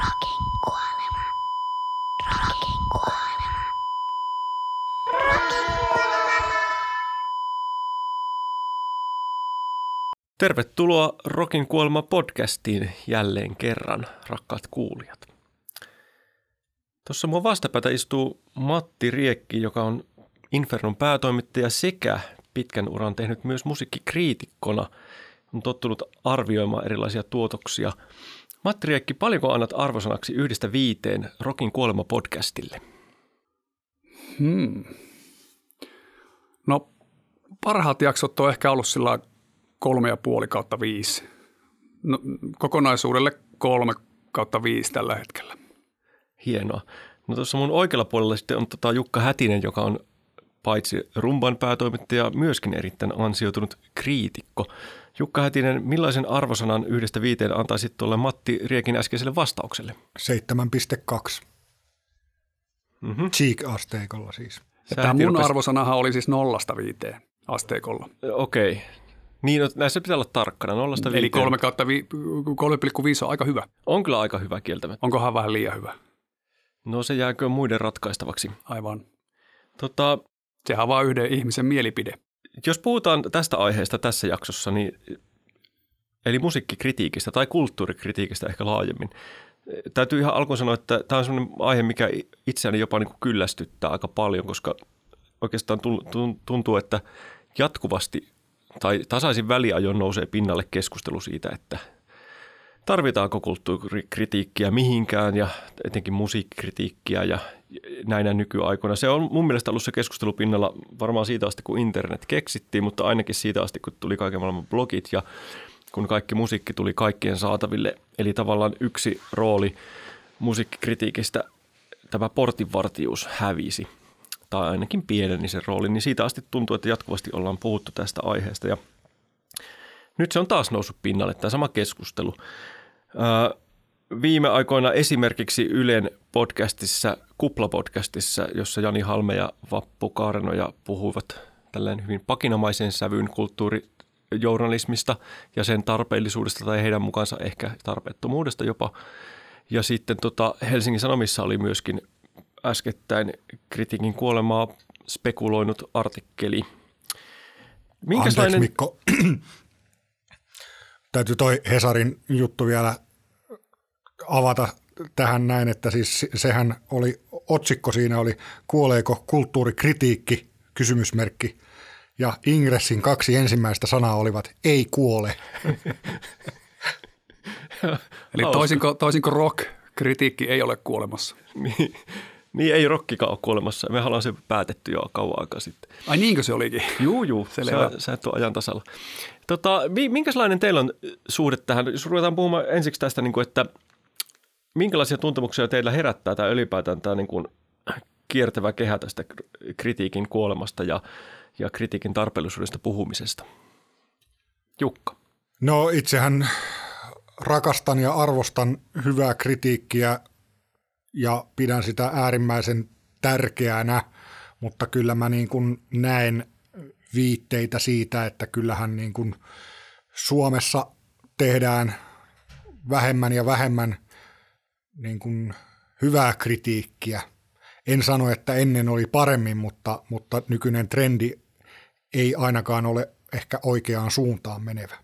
Rokin kuolema. Rokin kuolema. Kuolema. Tervetuloa Rokin kuolema podcastiin jälleen kerran, rakkaat kuulijat. Tuossa mua vastapäätä istuu Matti Riekki, joka on Infernon päätoimittaja sekä pitkän uran tehnyt myös musiikkikriitikkona. On tottunut arvioimaan erilaisia tuotoksia. Matti Riekki, paljonko annat arvosanaksi yhdestä viiteen Rokin kuolema podcastille? Hmm. No parhaat jaksot on ehkä ollut sillä kolme ja puoli kautta viisi. No, kokonaisuudelle kolme kautta viisi tällä hetkellä. Hienoa. No tuossa mun oikealla puolella sitten on tota Jukka Hätinen, joka on paitsi rumban päätoimittaja, myöskin erittäin ansioitunut kriitikko. Jukka Hätinen, millaisen arvosanan yhdestä viiteen antaisit tuolle Matti Riekin äskeiselle vastaukselle? 7,2. Mm-hmm. Cheek-asteikolla siis. Ja tämä mun rupes... arvosanahan oli siis nollasta viiteen asteikolla. Okei. Okay. Niin, no, näissä pitää olla tarkkana, nollasta Eli viiteen. 3 kautta vi- 3,5 on aika hyvä. On kyllä aika hyvä kieltämättä. Onkohan vähän liian hyvä? No se jääkö muiden ratkaistavaksi. Aivan. Tota, Sehän on vaan yhden ihmisen mielipide. jos puhutaan tästä aiheesta tässä jaksossa, niin eli musiikkikritiikistä tai kulttuurikritiikistä ehkä laajemmin, täytyy ihan alkuun sanoa, että tämä on sellainen aihe, mikä itseäni jopa niin kuin kyllästyttää aika paljon, koska oikeastaan tun- tun- tuntuu, että jatkuvasti tai tasaisin väliajoin nousee pinnalle keskustelu siitä, että tarvitaanko kulttuurikritiikkiä mihinkään ja etenkin musiikkikritiikkiä ja näinä nykyaikoina. Se on mun mielestä ollut se keskustelu pinnalla varmaan siitä asti, kun internet keksittiin, mutta ainakin siitä asti, kun tuli kaiken maailman blogit ja kun kaikki musiikki tuli kaikkien saataville. Eli tavallaan yksi rooli musiikkikritiikistä, tämä portinvartijuus hävisi tai ainakin pieneni sen rooli, niin siitä asti tuntuu, että jatkuvasti ollaan puhuttu tästä aiheesta ja nyt se on taas noussut pinnalle, tämä sama keskustelu. Viime aikoina esimerkiksi Ylen podcastissa, Kupla-podcastissa, jossa Jani Halme ja Vappu Kaarenoja puhuivat tällainen hyvin pakinomaisen sävyyn kulttuurijournalismista ja sen tarpeellisuudesta tai heidän mukaansa ehkä tarpeettomuudesta jopa. Ja sitten tota Helsingin Sanomissa oli myöskin äskettäin kritiikin kuolemaa spekuloinut artikkeli. Anteeksi Mikko, täytyy toi Hesarin juttu vielä avata tähän näin, että siis sehän oli, otsikko siinä oli kuoleeko kulttuurikritiikki, kysymysmerkki, ja Ingressin kaksi ensimmäistä sanaa olivat ei kuole. Eli toisinko, toisinko rock, kritiikki ei ole kuolemassa. Niin, ei rokkikaan ole kuolemassa. Me ollaan se päätetty jo kauan aikaa sitten. Ai niinkö se olikin? Juu, juu. Sä, sä et ole ajan tasalla. Tota, minkälainen teillä on suhde tähän? Jos ruvetaan puhumaan ensiksi tästä, niin kuin, että minkälaisia tuntemuksia teillä herättää tämä ylipäätään tämä niin kuin kiertävä kehä tästä kritiikin kuolemasta ja, ja kritiikin tarpeellisuudesta puhumisesta? Jukka. No itsehän rakastan ja arvostan hyvää kritiikkiä ja pidän sitä äärimmäisen tärkeänä, mutta kyllä mä niin kuin näen viitteitä siitä, että kyllähän niin kuin Suomessa tehdään vähemmän ja vähemmän niin kuin hyvää kritiikkiä. En sano, että ennen oli paremmin, mutta, mutta nykyinen trendi ei ainakaan ole ehkä oikeaan suuntaan menevä.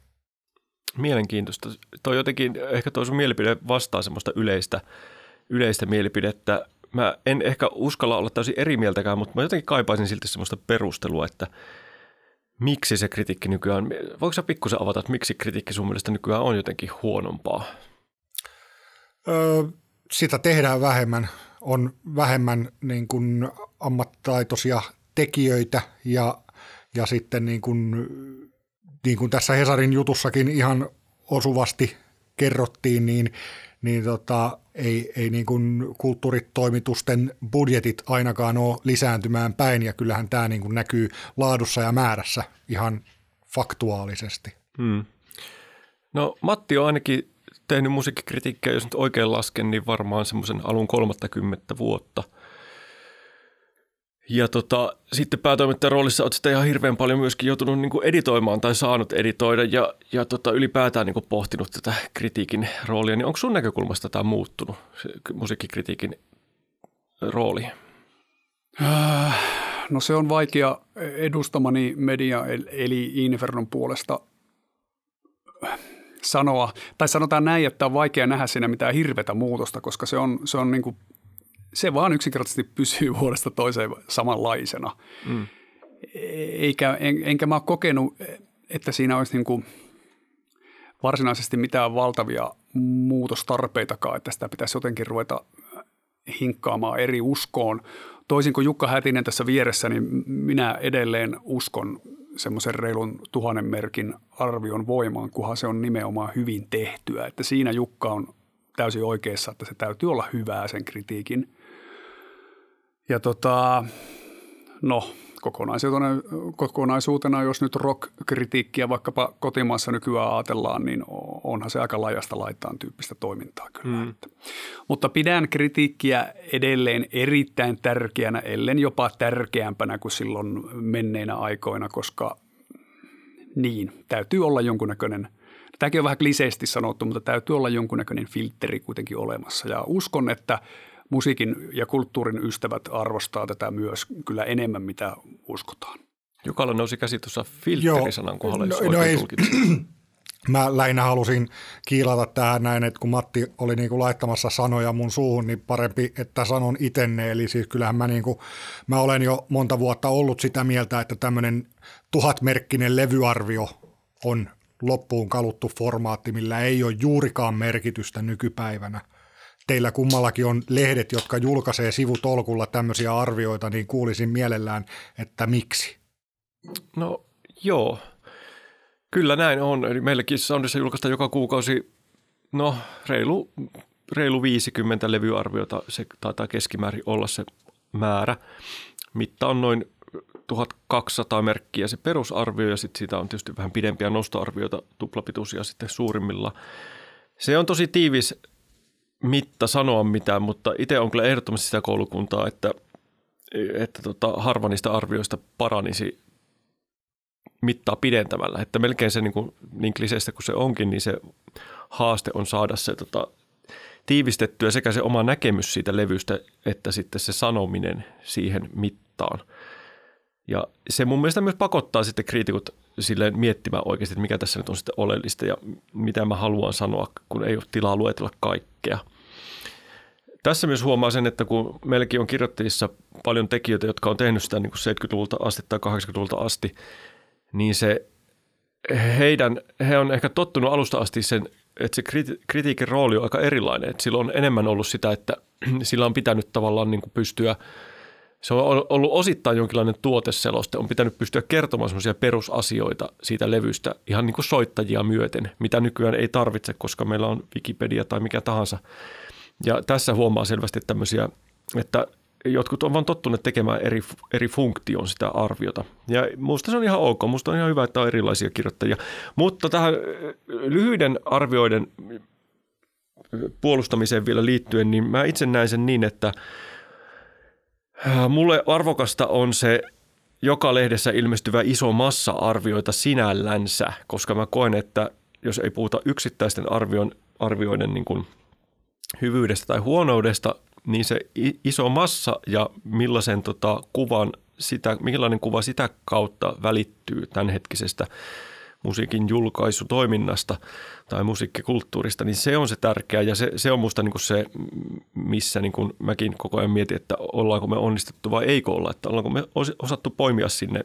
Mielenkiintoista. Toi jotenkin, ehkä tuo sun mielipide vastaa semmoista yleistä, yleistä mielipidettä. Mä en ehkä uskalla olla täysin eri mieltäkään, mutta mä jotenkin kaipaisin silti semmoista perustelua, että miksi se kritiikki nykyään, voiko sä pikkusen avata, että miksi kritiikki sun mielestä nykyään on jotenkin huonompaa? Öö, sitä tehdään vähemmän, on vähemmän niin kuin ammattitaitoisia tekijöitä ja, ja sitten niin kuin, niin kuin tässä Hesarin jutussakin ihan osuvasti kerrottiin, niin, niin tota, ei, ei niin kuin kulttuuritoimitusten budjetit ainakaan ole lisääntymään päin ja kyllähän tämä niin kuin näkyy laadussa ja määrässä ihan faktuaalisesti. Hmm. No Matti on ainakin tehnyt musiikkikritiikkiä, jos nyt oikein lasken, niin varmaan semmoisen alun 30 vuotta. Ja tota, sitten päätoimittajan roolissa olet sitä ihan hirveän paljon myöskin joutunut niin editoimaan tai saanut editoida ja, ja tota, ylipäätään niin pohtinut tätä kritiikin roolia. Niin onko sun näkökulmasta tämä muuttunut, se musiikkikritiikin rooli? Äh, no se on vaikea edustamani media eli Infernon puolesta sanoa, tai sanotaan näin, että on vaikea nähdä siinä mitään hirvetä muutosta, koska se on, se on niin kuin, se vaan yksinkertaisesti pysyy vuodesta toiseen samanlaisena. Mm. Eikä, en, enkä mä ole kokenut, että siinä olisi niin kuin varsinaisesti mitään valtavia muutostarpeitakaan, että sitä pitäisi jotenkin ruveta hinkkaamaan eri uskoon. Toisin kuin Jukka Hätinen tässä vieressä, niin minä edelleen uskon semmoisen reilun tuhannen merkin arvion voimaan, kunhan se on nimenomaan hyvin tehtyä. Että siinä Jukka on täysin oikeassa, että se täytyy olla hyvää sen kritiikin. Ja tota, no, kokonaisuutena, kokonaisuutena, jos nyt rock-kritiikkiä vaikkapa kotimaassa nykyään ajatellaan, niin onhan se aika lajasta laittaan tyyppistä toimintaa kyllä. Mm. Mutta pidän kritiikkiä edelleen erittäin tärkeänä, ellen jopa tärkeämpänä kuin silloin menneinä aikoina, koska niin, täytyy olla jonkunnäköinen – Tämäkin on vähän kliseisesti sanottu, mutta täytyy olla jonkunnäköinen filtteri kuitenkin olemassa. Ja uskon, että musiikin ja kulttuurin ystävät arvostaa tätä myös kyllä enemmän, mitä uskotaan. Jukalla nousi käsi tuossa filterisanan kohdalla, jos no, no ei, Mä lähinnä halusin kiilata tähän näin, että kun Matti oli niin kuin laittamassa sanoja mun suuhun, niin parempi, että sanon itenne. Eli siis kyllähän mä, niin kuin, mä olen jo monta vuotta ollut sitä mieltä, että tämmöinen tuhatmerkkinen levyarvio on loppuun kaluttu formaatti, millä ei ole juurikaan merkitystä nykypäivänä – teillä kummallakin on lehdet, jotka julkaisee sivutolkulla tämmöisiä arvioita, niin kuulisin mielellään, että miksi? No joo, kyllä näin on. Eli meilläkin Soundissa julkaistaan joka kuukausi no reilu, reilu 50 levyarviota, se taitaa keskimäärin olla se määrä. Mitta on noin 1200 merkkiä se perusarvio ja sitten siitä on tietysti vähän pidempiä nostoarvioita, tuplapituisia sitten suurimmilla. Se on tosi tiivis mitta sanoa mitään, mutta itse on kyllä ehdottomasti sitä koulukuntaa, että, että tota, harva niistä arvioista paranisi mittaa pidentämällä. Että melkein se niin, kuin, niin kliseistä kuin se onkin, niin se haaste on saada se tota, tiivistettyä sekä se oma näkemys siitä levystä, että sitten se sanominen siihen mittaan. Ja se mun mielestä myös pakottaa sitten kriitikot silleen miettimään oikeasti, että mikä tässä nyt on sitten oleellista ja mitä mä haluan sanoa, kun ei ole tilaa luetella kaikkea. Tässä myös huomaa sen, että kun meilläkin on kirjoittajissa paljon tekijöitä, jotka on tehnyt sitä niin kuin 70-luvulta asti tai 80-luvulta asti, niin se heidän, he on ehkä tottunut alusta asti sen, että se kritiikin rooli on aika erilainen. Että sillä on enemmän ollut sitä, että sillä on pitänyt tavallaan niin kuin pystyä – se on ollut osittain jonkinlainen tuoteseloste. On pitänyt pystyä kertomaan sellaisia perusasioita siitä levystä ihan niin kuin soittajia myöten, mitä nykyään ei tarvitse, koska meillä on Wikipedia tai mikä tahansa. Ja tässä huomaa selvästi tämmöisiä, että jotkut on vaan tottuneet tekemään eri, eri funktion sitä arviota. Ja musta se on ihan ok, musta on ihan hyvä, että on erilaisia kirjoittajia. Mutta tähän lyhyiden arvioiden puolustamiseen vielä liittyen, niin mä itse näen sen niin, että – mulle arvokasta on se joka lehdessä ilmestyvä iso massa arvioita sinällänsä, koska mä koen, että jos ei puhuta yksittäisten arvion, arvioiden niin kuin hyvyydestä tai huonoudesta, niin se iso massa ja millaisen tota, kuvan sitä, millainen kuva sitä kautta välittyy tämänhetkisestä musiikin julkaisutoiminnasta tai musiikkikulttuurista, niin se on se tärkeä ja se, se on musta niin se, missä niin kuin mäkin koko ajan mietin, että ollaanko me onnistettu vai eikö olla, että ollaanko me osattu poimia sinne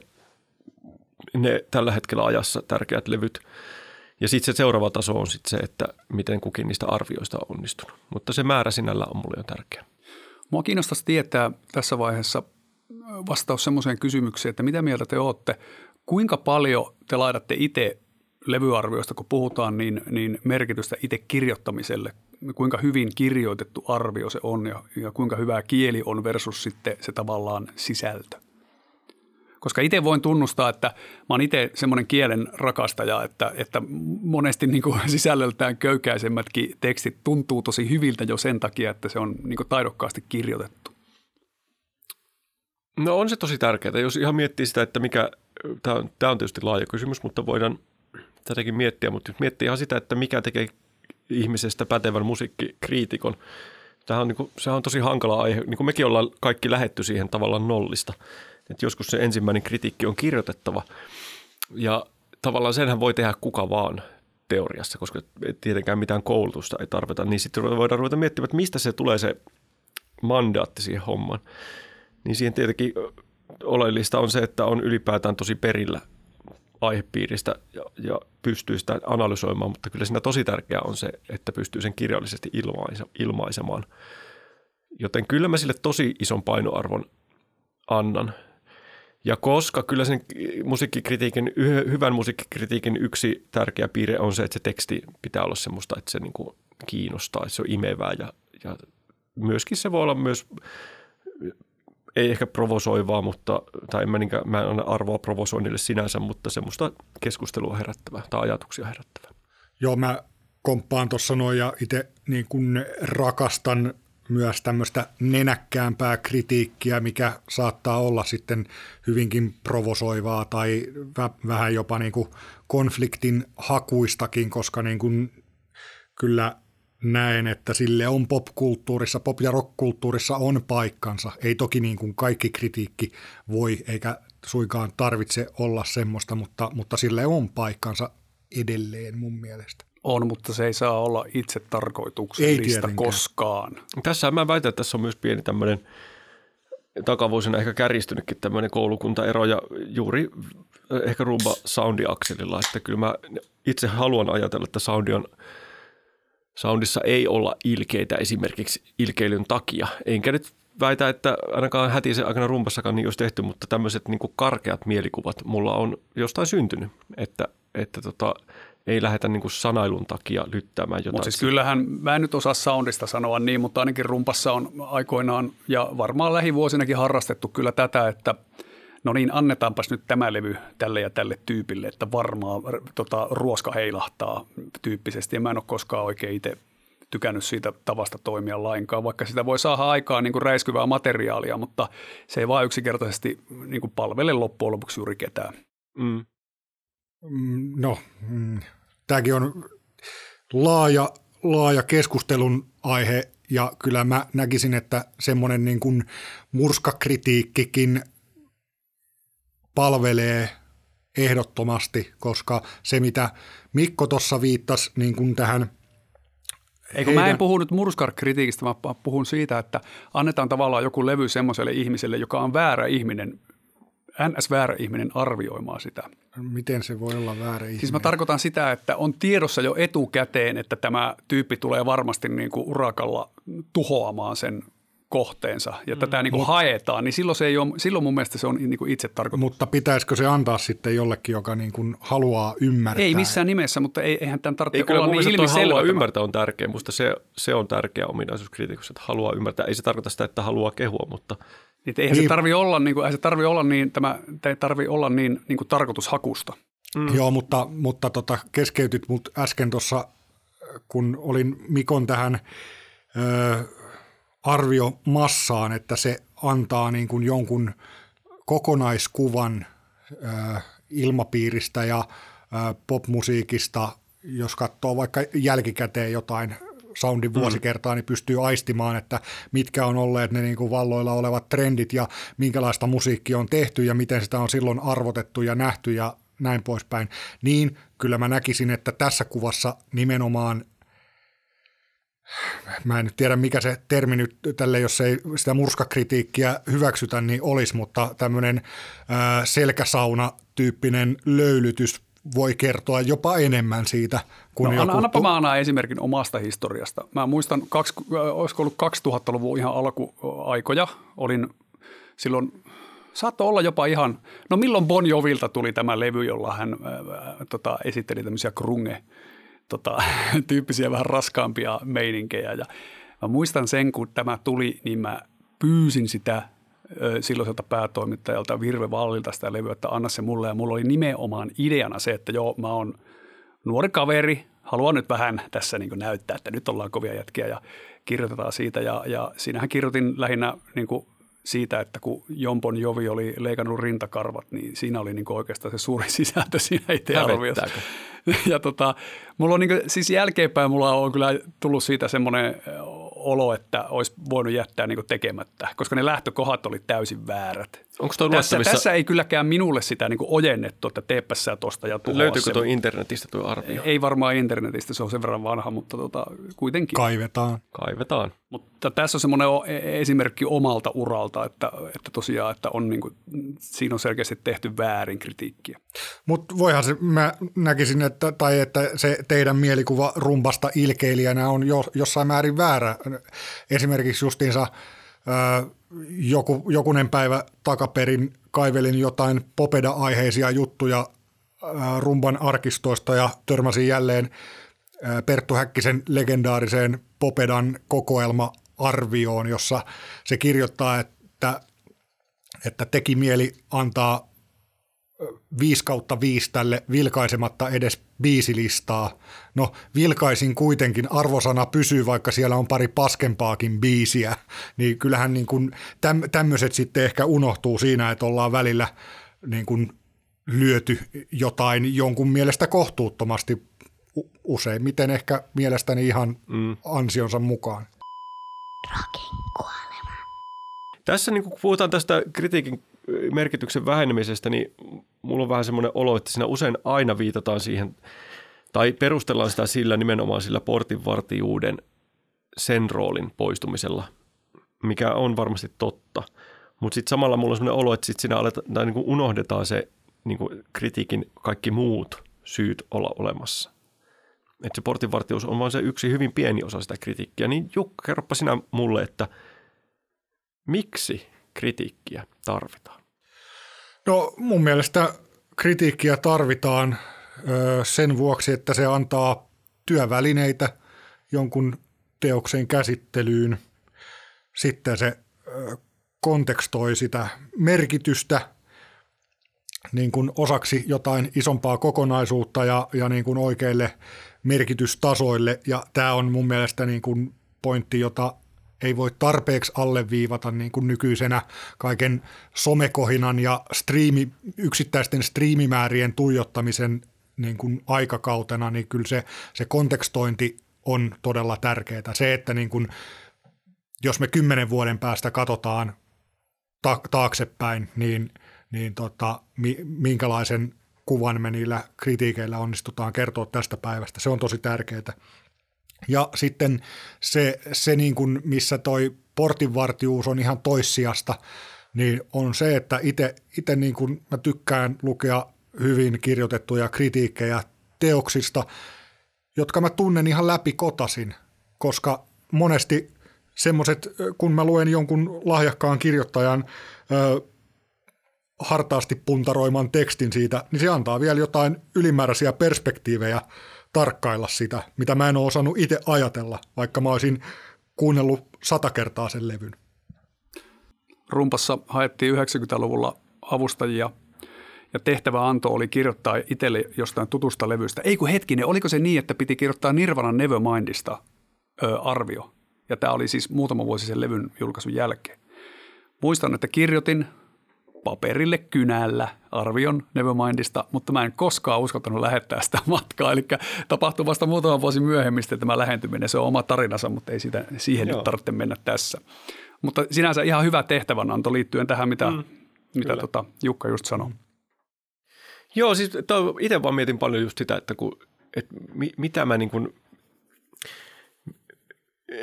ne tällä hetkellä ajassa tärkeät levyt. Ja sitten se seuraava taso on sitten se, että miten kukin niistä arvioista on onnistunut. Mutta se määrä sinällä on mulle jo tärkeä. Mua kiinnostaisi tietää tässä vaiheessa vastaus semmoiseen kysymykseen, että mitä mieltä te olette Kuinka paljon te laitatte itse levyarvioista, kun puhutaan, niin, niin merkitystä itse kirjoittamiselle? Kuinka hyvin kirjoitettu arvio se on ja, ja kuinka hyvä kieli on versus sitten se tavallaan sisältö? Koska itse voin tunnustaa, että mä oon itse semmoinen kielen rakastaja, että, että monesti niin kuin sisällöltään köykäisemmätkin tekstit tuntuu tosi hyviltä jo sen takia, että se on niin kuin taidokkaasti kirjoitettu. No on se tosi tärkeää. Jos ihan miettii sitä, että mikä, tämä on, tämä on tietysti laaja kysymys, mutta voidaan tätäkin miettiä, mutta jos miettii ihan sitä, että mikä tekee ihmisestä pätevän musiikkikriitikon, Tämä on, niin kuin, sehän on tosi hankala aihe. Niin kuin mekin ollaan kaikki lähetty siihen tavallaan nollista. Et joskus se ensimmäinen kritiikki on kirjoitettava. Ja tavallaan senhän voi tehdä kuka vaan teoriassa, koska tietenkään mitään koulutusta ei tarvita. Niin sitten voidaan ruveta miettimään, että mistä se tulee se mandaatti siihen hommaan. Niin siihen tietenkin oleellista on se, että on ylipäätään tosi perillä aihepiiristä ja, ja pystyy sitä analysoimaan, mutta kyllä siinä tosi tärkeää on se, että pystyy sen kirjallisesti ilmaise, ilmaisemaan. Joten kyllä mä sille tosi ison painoarvon annan. Ja koska kyllä sen musiikkikritiikin, hyvän musiikkikritiikin yksi tärkeä piirre on se, että se teksti pitää olla semmoista, että se niin kuin kiinnostaa, että se on imevää ja, ja myöskin se voi olla myös ei ehkä provosoivaa, mutta, tai en mä, niinkään, mä en arvoa provosoinnille sinänsä, mutta semmoista keskustelua herättävää tai ajatuksia herättävää. Joo, mä komppaan tuossa noin ja itse niin kun rakastan myös tämmöistä nenäkkäämpää kritiikkiä, mikä saattaa olla sitten hyvinkin provosoivaa tai vähän jopa niin kuin konfliktin hakuistakin, koska niin kuin kyllä näen, että sille on popkulttuurissa, pop- ja rockkulttuurissa on paikkansa. Ei toki niin kuin kaikki kritiikki voi eikä suinkaan tarvitse olla semmoista, mutta, mutta sille on paikkansa edelleen mun mielestä. On, mutta se ei saa olla itse tarkoituksellista ei koskaan. Tässä mä väitän, että tässä on myös pieni tämmöinen takavuosina ehkä kärjistynytkin tämmöinen koulukuntaero ja juuri ehkä rumba soundi-akselilla, että kyllä mä itse haluan ajatella, että soundi on – soundissa ei olla ilkeitä esimerkiksi ilkeilyn takia. Enkä nyt väitä, että ainakaan hätisen aikana rumpassakaan niin olisi tehty, mutta tämmöiset niin kuin karkeat mielikuvat mulla on jostain syntynyt, että, että tota, ei lähdetä niin kuin sanailun takia lyttäämään jotain. Mutta siis kyllähän, mä en nyt osaa soundista sanoa niin, mutta ainakin rumpassa on aikoinaan ja varmaan lähivuosinakin harrastettu kyllä tätä, että – no niin, annetaanpas nyt tämä levy tälle ja tälle tyypille, että varmaan tota, ruoska heilahtaa tyyppisesti. Ja mä en ole koskaan oikein itse tykännyt siitä tavasta toimia lainkaan, vaikka sitä voi saada aikaan niin kuin räiskyvää materiaalia, mutta se ei vaan yksinkertaisesti niin kuin palvele loppujen lopuksi juuri ketään. Mm. mm no, mm, tämäkin on laaja, laaja keskustelun aihe ja kyllä mä näkisin, että semmoinen niin kuin murskakritiikkikin palvelee ehdottomasti, koska se mitä Mikko tuossa viittasi niin kuin tähän Eikö heidän... mä en puhu nyt murskar-kritiikistä, mä puhun siitä, että annetaan tavallaan joku levy semmoiselle ihmiselle, joka on väärä ihminen, ns. väärä ihminen arvioimaan sitä. Miten se voi olla väärä ihminen? Siis mä tarkoitan sitä, että on tiedossa jo etukäteen, että tämä tyyppi tulee varmasti niin kuin urakalla tuhoamaan sen kohteensa ja mm. tätä niin kuin Mut, haetaan, niin silloin, se ei ole, silloin mun mielestä se on niin kuin itse tarkoitus. Mutta pitäisikö se antaa sitten jollekin, joka niin kuin haluaa ymmärtää? Ei missään nimessä, mutta ei, eihän tämän tarvitse ei, kyllä olla niin ilmiselvä. haluaa ymmärtää on tärkeä. Musta se, se on tärkeä ominaisuus kriitikossa, että haluaa ymmärtää. Ei se tarkoita sitä, että haluaa kehua, mutta... Niin, eihän niin. se tarvi olla niin kuin, se tarvi olla niin, tämä, ei tarvi olla niin, niin kuin tarkoitushakusta. Mm. Joo, mutta, mutta tota, keskeytyt mut äsken tuossa, kun olin Mikon tähän... Öö, arvio massaan, että se antaa niin kuin jonkun kokonaiskuvan äh, ilmapiiristä ja äh, popmusiikista, jos katsoo vaikka jälkikäteen jotain soundin mm. vuosikertaa, niin pystyy aistimaan, että mitkä on olleet ne niin kuin valloilla olevat trendit ja minkälaista musiikkia on tehty ja miten sitä on silloin arvotettu ja nähty ja näin poispäin. Niin kyllä mä näkisin, että tässä kuvassa nimenomaan mä en nyt tiedä mikä se termi nyt tälle, jos ei sitä murskakritiikkiä hyväksytä, niin olisi, mutta tämmöinen selkäsauna-tyyppinen löylytys voi kertoa jopa enemmän siitä kuin no, joku... Annapa mä annan esimerkin omasta historiasta. Mä muistan, kaksi, olisiko ollut 2000-luvun ihan alkuaikoja, olin silloin saattoi olla jopa ihan, no milloin Bon Jovilta tuli tämä levy, jolla hän äh, tota, esitteli tämmöisiä krunge tota, tyyppisiä vähän raskaampia meininkejä. Ja mä muistan sen, kun tämä tuli, niin mä pyysin sitä silloiselta päätoimittajalta Virve Vallilta sitä levyä, että anna se mulle. Ja mulla oli nimenomaan ideana se, että joo, mä oon nuori kaveri, haluan nyt vähän tässä niin näyttää, että nyt ollaan kovia jätkiä ja kirjoitetaan siitä. Ja, ja siinähän kirjoitin lähinnä niin siitä, että kun Jompon Jovi oli leikannut rintakarvat, niin siinä oli niin oikeastaan se suuri sisältö siinä itse arviossa. Ja tota, mulla on niin kuin, siis jälkeenpäin mulla on kyllä tullut siitä semmoinen olo, että olisi voinut jättää niin tekemättä, koska ne lähtökohdat oli täysin väärät. Onko toi tässä, tässä ei kylläkään minulle sitä niin ojennettu, että teepä sä tosta ja tuhoa Löytyykö tuo internetistä tuo arvio? Ei varmaan internetistä, se on sen verran vanha, mutta tota, kuitenkin. Kaivetaan. Kaivetaan. Mutta tässä on semmoinen e- esimerkki omalta uralta, että, että tosiaan, että on niin kuin, siinä on selkeästi tehty väärin kritiikkiä. Mutta voihan se, mä näkisin, että, tai että se teidän mielikuva rumpasta ilkeilijänä on jo, jossain määrin väärä. Esimerkiksi justiinsa joku, jokunen päivä takaperin kaivelin jotain popeda-aiheisia juttuja rumban arkistoista ja törmäsin jälleen Perttu Häkkisen legendaariseen Popedan kokoelma-arvioon, jossa se kirjoittaa, että, että teki mieli antaa 5 kautta 5 tälle vilkaisematta edes biisilistaa. No vilkaisin kuitenkin, arvosana pysyy, vaikka siellä on pari paskempaakin biisiä. Niin kyllähän niin kuin täm, tämmöiset sitten ehkä unohtuu siinä, että ollaan välillä niin kuin lyöty jotain jonkun mielestä kohtuuttomasti useimmiten ehkä mielestäni ihan mm. ansionsa mukaan. Rockin kuolema. Tässä niin kun puhutaan tästä kritiikin merkityksen vähenemisestä, niin mulla on vähän semmoinen olo, että siinä usein aina viitataan siihen, tai perustellaan sitä sillä nimenomaan sillä portinvartijuuden sen roolin poistumisella, mikä on varmasti totta. Mutta sitten samalla mulla on semmoinen olo, että sitten siinä aletaan, tai niin unohdetaan se niin kritiikin kaikki muut syyt olla olemassa. Että se portinvartijuus on vain se yksi hyvin pieni osa sitä kritiikkiä. Niin Jukka, kerropa sinä mulle, että miksi kritiikkiä tarvitaan? No mun mielestä kritiikkiä tarvitaan sen vuoksi, että se antaa työvälineitä jonkun teoksen käsittelyyn. Sitten se kontekstoi sitä merkitystä niin kuin osaksi jotain isompaa kokonaisuutta ja, ja niin kuin oikeille merkitystasoille. Ja tämä on mun mielestä niin kuin pointti, jota ei voi tarpeeksi alleviivata niin kuin nykyisenä kaiken somekohinan ja striimi, yksittäisten striimimäärien tuijottamisen niin kuin aikakautena, niin kyllä se, se kontekstointi on todella tärkeää. Se, että niin kuin, jos me kymmenen vuoden päästä katsotaan ta- taaksepäin, niin, niin tota, mi- minkälaisen kuvan me niillä kritiikeillä onnistutaan kertoa tästä päivästä. Se on tosi tärkeää. Ja sitten se, se niin kuin, missä toi portinvartijuus on ihan toissijasta, niin on se, että itse niin kuin mä tykkään lukea hyvin kirjoitettuja kritiikkejä teoksista, jotka mä tunnen ihan läpi kotasin, koska monesti semmoiset, kun mä luen jonkun lahjakkaan kirjoittajan ö, hartaasti puntaroiman tekstin siitä, niin se antaa vielä jotain ylimääräisiä perspektiivejä tarkkailla sitä, mitä mä en ole osannut itse ajatella, vaikka mä olisin kuunnellut sata kertaa sen levyn. Rumpassa haettiin 90-luvulla avustajia ja tehtävä anto oli kirjoittaa itselle jostain tutusta levystä. Ei kun hetkinen, oliko se niin, että piti kirjoittaa Nirvanan Nevermindista ö, arvio? Ja tämä oli siis muutama vuosi sen levyn julkaisun jälkeen. Muistan, että kirjoitin paperille kynällä arvion Nevermindista, mutta mä en koskaan uskaltanut lähettää sitä matkaa. Eli tapahtui vasta muutama vuosi myöhemmin tämä lähentyminen. Se on oma tarinansa, mutta ei sitä, siihen Joo. nyt tarvitse mennä tässä. Mutta sinänsä ihan hyvä tehtävänanto liittyen tähän, mitä, mm, mitä tota Jukka just sanoi. Joo, siis itse vaan mietin paljon just sitä, että, kun, että mi, mitä mä niin kuin,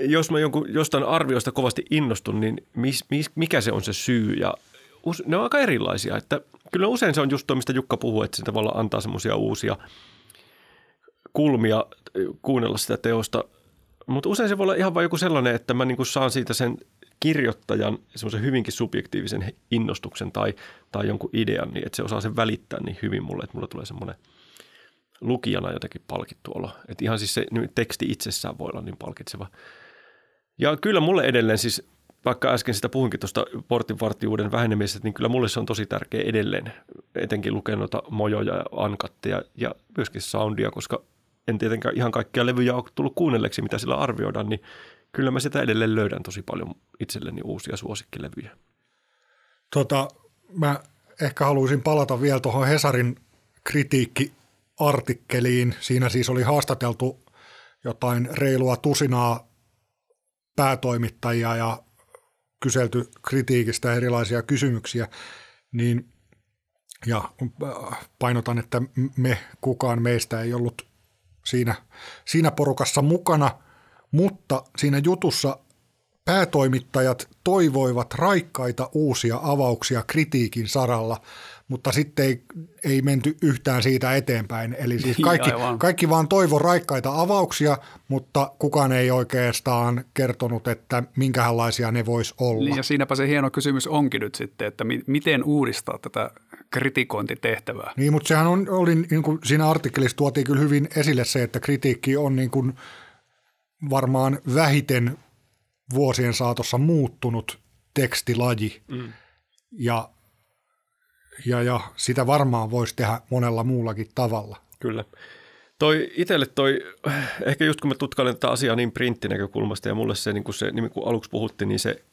jos mä jonkun, jostain arviosta kovasti innostun, niin mis, mis, mikä se on se syy ja ne on aika erilaisia. Että kyllä usein se on just tuo, mistä Jukka puhuu, että se tavallaan antaa semmoisia uusia kulmia kuunnella sitä teosta. Mutta usein se voi olla ihan vain joku sellainen, että mä niinku saan siitä sen kirjoittajan semmoisen hyvinkin subjektiivisen innostuksen tai, tai jonkun idean, niin että se osaa sen välittää niin hyvin mulle, että mulle tulee semmoinen lukijana jotenkin palkittu olo. Että ihan siis se teksti itsessään voi olla niin palkitseva. Ja kyllä mulle edelleen siis vaikka äsken sitä puhuinkin tuosta portinvartijuuden vähenemisestä, niin kyllä mulle se on tosi tärkeä edelleen, etenkin lukea noita mojoja ja ankatteja ja myöskin soundia, koska en tietenkään ihan kaikkia levyjä ole tullut kuunnelleeksi, mitä sillä arvioidaan, niin kyllä mä sitä edelleen löydän tosi paljon itselleni uusia suosikkilevyjä. Tota, mä ehkä haluaisin palata vielä tuohon Hesarin kritiikkiartikkeliin. Siinä siis oli haastateltu jotain reilua tusinaa päätoimittajia ja kyselty kritiikistä erilaisia kysymyksiä, niin ja äh, painotan, että me, kukaan meistä ei ollut siinä, siinä porukassa mukana, mutta siinä jutussa päätoimittajat toivoivat raikkaita uusia avauksia kritiikin saralla, mutta sitten ei, ei menty yhtään siitä eteenpäin. Eli siis kaikki, kaikki vaan toivo raikkaita avauksia, mutta kukaan ei oikeastaan kertonut, että minkälaisia ne vois olla. Niin ja siinäpä se hieno kysymys onkin nyt sitten, että mi- miten uudistaa tätä kritikointitehtävää. Niin, mutta sehän on, oli, niin kuin siinä artikkelissa tuotiin kyllä hyvin esille se, että kritiikki on niin kuin varmaan vähiten vuosien saatossa muuttunut tekstilaji. Mm. Ja, ja, ja sitä varmaan voisi tehdä monella muullakin tavalla. Kyllä. Toi itselle toi, ehkä just kun mä tutkailen tätä asiaa niin printtinäkökulmasta ja mulle se, niin kuin se niin kuin aluksi puhuttiin, niin se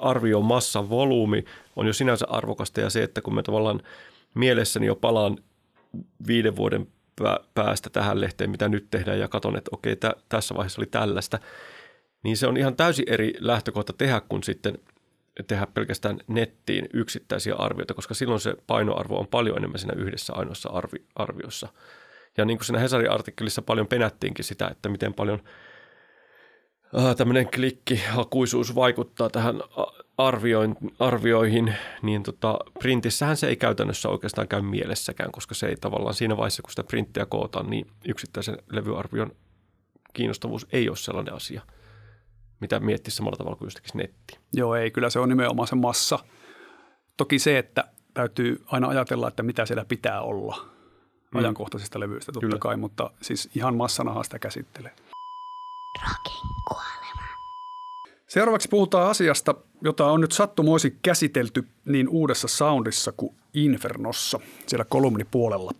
arvio massan volyymi on jo sinänsä arvokasta ja se, että kun mä tavallaan mielessäni jo palaan viiden vuoden päästä tähän lehteen, mitä nyt tehdään ja katson, että okei, tä, tässä vaiheessa oli tällaista, niin se on ihan täysin eri lähtökohta tehdä kuin sitten tehdä pelkästään nettiin yksittäisiä arvioita, koska silloin se painoarvo on paljon enemmän siinä yhdessä ainoassa arvi, arviossa. Ja niin kuin siinä Hesarin artikkelissa paljon penättiinkin sitä, että miten paljon – äh, tämmöinen klikkihakuisuus vaikuttaa tähän arvioin, arvioihin, niin tota, printissähän se ei käytännössä oikeastaan käy mielessäkään, koska se ei tavallaan siinä vaiheessa, kun sitä printtiä kootaan, niin yksittäisen levyarvion kiinnostavuus ei ole sellainen asia, mitä miettii samalla tavalla kuin jostakin netti. Joo, ei, kyllä se on nimenomaan se massa. Toki se, että täytyy aina ajatella, että mitä siellä pitää olla mm. ajankohtaisista levyistä totta kyllä. kai, mutta siis ihan massanahan sitä käsittelee. Rockin kuolema. Seuraavaksi puhutaan asiasta, jota on nyt sattumoisin käsitelty niin uudessa soundissa kuin Infernossa, siellä kolumnipuolella.